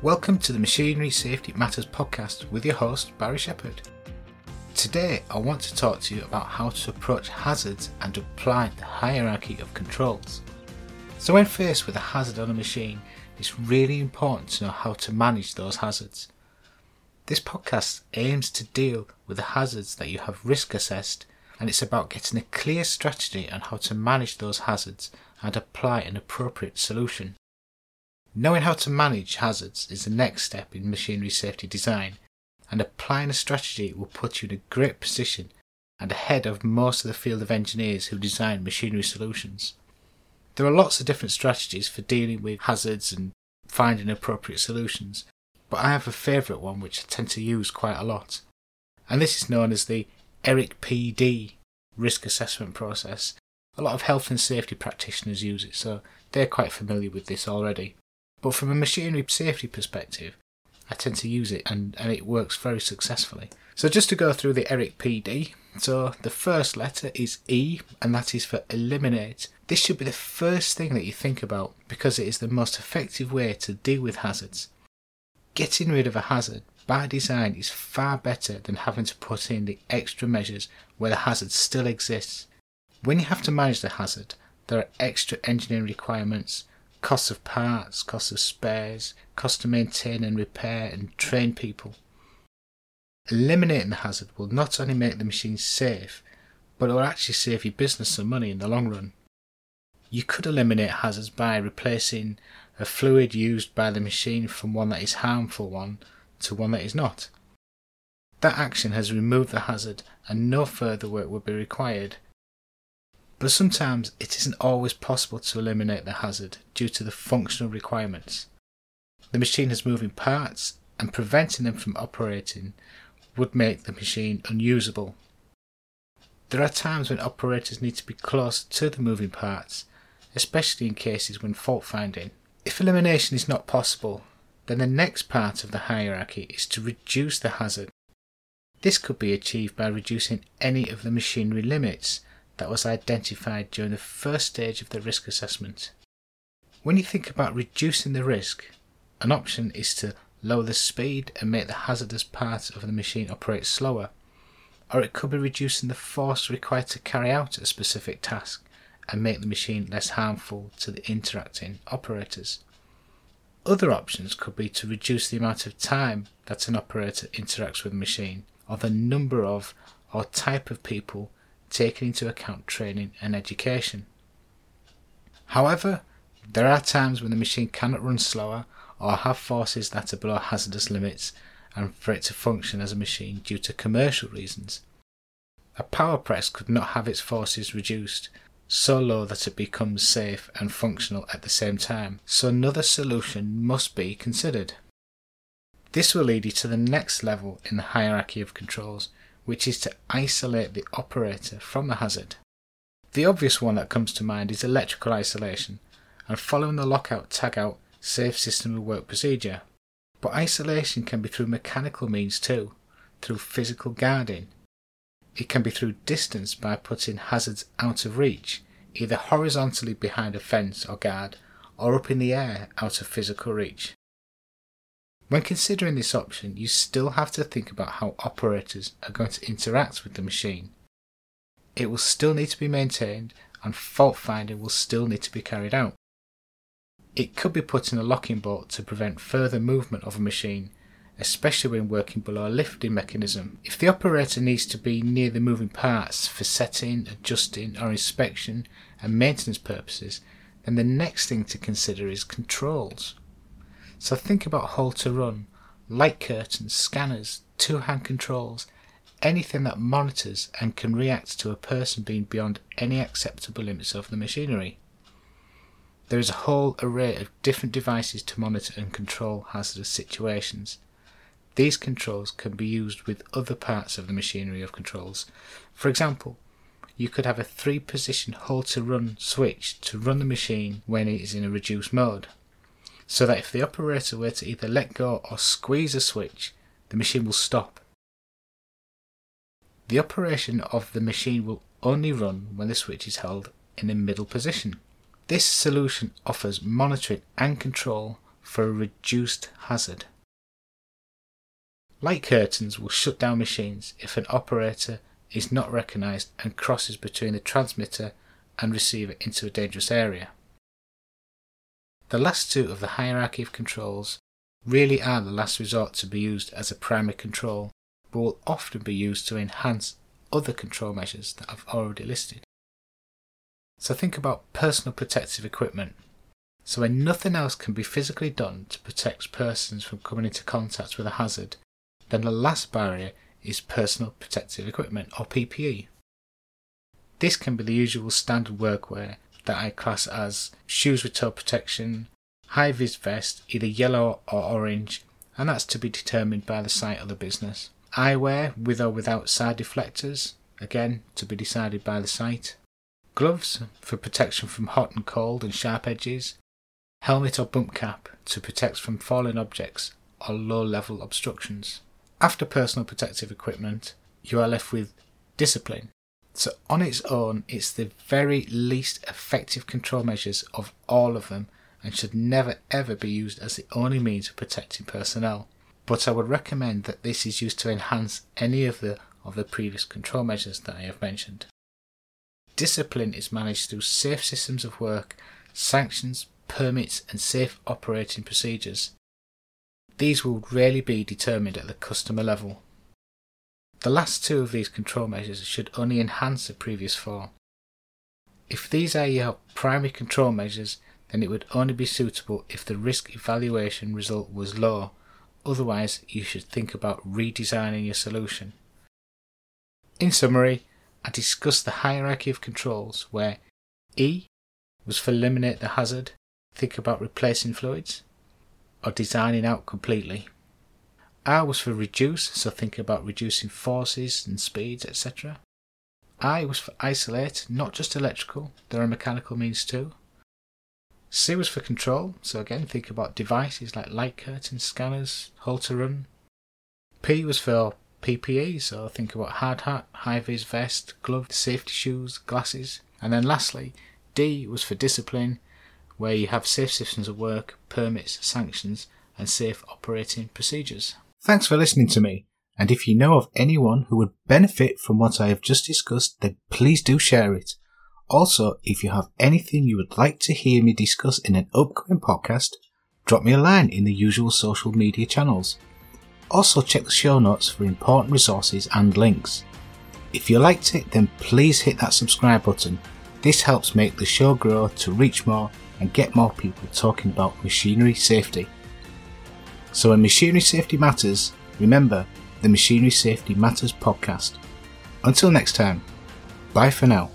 Welcome to the Machinery Safety Matters podcast with your host, Barry Shepherd. Today, I want to talk to you about how to approach hazards and apply the hierarchy of controls. So, when faced with a hazard on a machine, it's really important to know how to manage those hazards. This podcast aims to deal with the hazards that you have risk assessed, and it's about getting a clear strategy on how to manage those hazards and apply an appropriate solution. Knowing how to manage hazards is the next step in machinery safety design, and applying a strategy will put you in a great position and ahead of most of the field of engineers who design machinery solutions. There are lots of different strategies for dealing with hazards and finding appropriate solutions, but I have a favourite one which I tend to use quite a lot, and this is known as the ERIC PD risk assessment process. A lot of health and safety practitioners use it, so they're quite familiar with this already. But from a machinery safety perspective, I tend to use it and, and it works very successfully. So just to go through the ERIC PD, so the first letter is E and that is for eliminate. This should be the first thing that you think about because it is the most effective way to deal with hazards. Getting rid of a hazard by design is far better than having to put in the extra measures where the hazard still exists. When you have to manage the hazard, there are extra engineering requirements costs of parts, costs of spares, cost to maintain and repair and train people. Eliminating the hazard will not only make the machine safe, but it will actually save your business some money in the long run. You could eliminate hazards by replacing a fluid used by the machine from one that is harmful one to one that is not. That action has removed the hazard and no further work will be required but sometimes it isn't always possible to eliminate the hazard due to the functional requirements. The machine has moving parts, and preventing them from operating would make the machine unusable. There are times when operators need to be close to the moving parts, especially in cases when fault finding. If elimination is not possible, then the next part of the hierarchy is to reduce the hazard. This could be achieved by reducing any of the machinery limits that was identified during the first stage of the risk assessment. When you think about reducing the risk, an option is to lower the speed and make the hazardous part of the machine operate slower, or it could be reducing the force required to carry out a specific task and make the machine less harmful to the interacting operators. Other options could be to reduce the amount of time that an operator interacts with the machine, or the number of or type of people taking into account training and education. However, there are times when the machine cannot run slower or have forces that are below hazardous limits and for it to function as a machine due to commercial reasons. A power press could not have its forces reduced so low that it becomes safe and functional at the same time, so another solution must be considered. This will lead you to the next level in the hierarchy of controls, which is to isolate the operator from the hazard. The obvious one that comes to mind is electrical isolation, and following the lockout tagout safe system of work procedure. But isolation can be through mechanical means too, through physical guarding. It can be through distance by putting hazards out of reach, either horizontally behind a fence or guard, or up in the air out of physical reach. When considering this option, you still have to think about how operators are going to interact with the machine. It will still need to be maintained and fault finding will still need to be carried out. It could be put in a locking bolt to prevent further movement of a machine, especially when working below a lifting mechanism. If the operator needs to be near the moving parts for setting, adjusting, or inspection and maintenance purposes, then the next thing to consider is controls. So think about hold to run, light curtains, scanners, two hand controls, anything that monitors and can react to a person being beyond any acceptable limits of the machinery. There is a whole array of different devices to monitor and control hazardous situations. These controls can be used with other parts of the machinery of controls. For example, you could have a three position hold to run switch to run the machine when it is in a reduced mode so that if the operator were to either let go or squeeze a switch, the machine will stop. The operation of the machine will only run when the switch is held in the middle position. This solution offers monitoring and control for a reduced hazard. Light curtains will shut down machines if an operator is not recognised and crosses between the transmitter and receiver into a dangerous area. The last two of the hierarchy of controls really are the last resort to be used as a primary control, but will often be used to enhance other control measures that I've already listed. So think about personal protective equipment. So when nothing else can be physically done to protect persons from coming into contact with a hazard, then the last barrier is personal protective equipment or PPE. This can be the usual standard workwear that I class as shoes with toe protection, high vis vest, either yellow or orange, and that's to be determined by the site of the business. Eyewear with or without side deflectors, again to be decided by the site. Gloves for protection from hot and cold and sharp edges. Helmet or bump cap to protect from falling objects or low level obstructions. After personal protective equipment, you are left with discipline, so, on its own, it's the very least effective control measures of all of them and should never ever be used as the only means of protecting personnel. But I would recommend that this is used to enhance any of the of the previous control measures that I have mentioned. Discipline is managed through safe systems of work, sanctions, permits, and safe operating procedures. These will rarely be determined at the customer level. The last two of these control measures should only enhance the previous four. If these are your primary control measures, then it would only be suitable if the risk evaluation result was low, otherwise, you should think about redesigning your solution. In summary, I discussed the hierarchy of controls where E was for eliminate the hazard, think about replacing fluids, or designing out completely. R was for reduce, so think about reducing forces and speeds, etc. I was for isolate, not just electrical, there are mechanical means too. C was for control, so again think about devices like light curtains, scanners, hold to run. P was for PPE, so think about hard hat, high vis vest, gloves, safety shoes, glasses. And then lastly, D was for discipline, where you have safe systems of work, permits, sanctions, and safe operating procedures. Thanks for listening to me. And if you know of anyone who would benefit from what I have just discussed, then please do share it. Also, if you have anything you would like to hear me discuss in an upcoming podcast, drop me a line in the usual social media channels. Also, check the show notes for important resources and links. If you liked it, then please hit that subscribe button. This helps make the show grow to reach more and get more people talking about machinery safety. So when machinery safety matters, remember the Machinery Safety Matters podcast. Until next time, bye for now.